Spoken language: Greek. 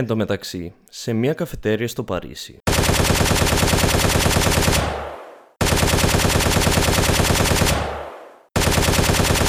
Εν τω μεταξύ, σε μια καφετέρια στο Παρίσι,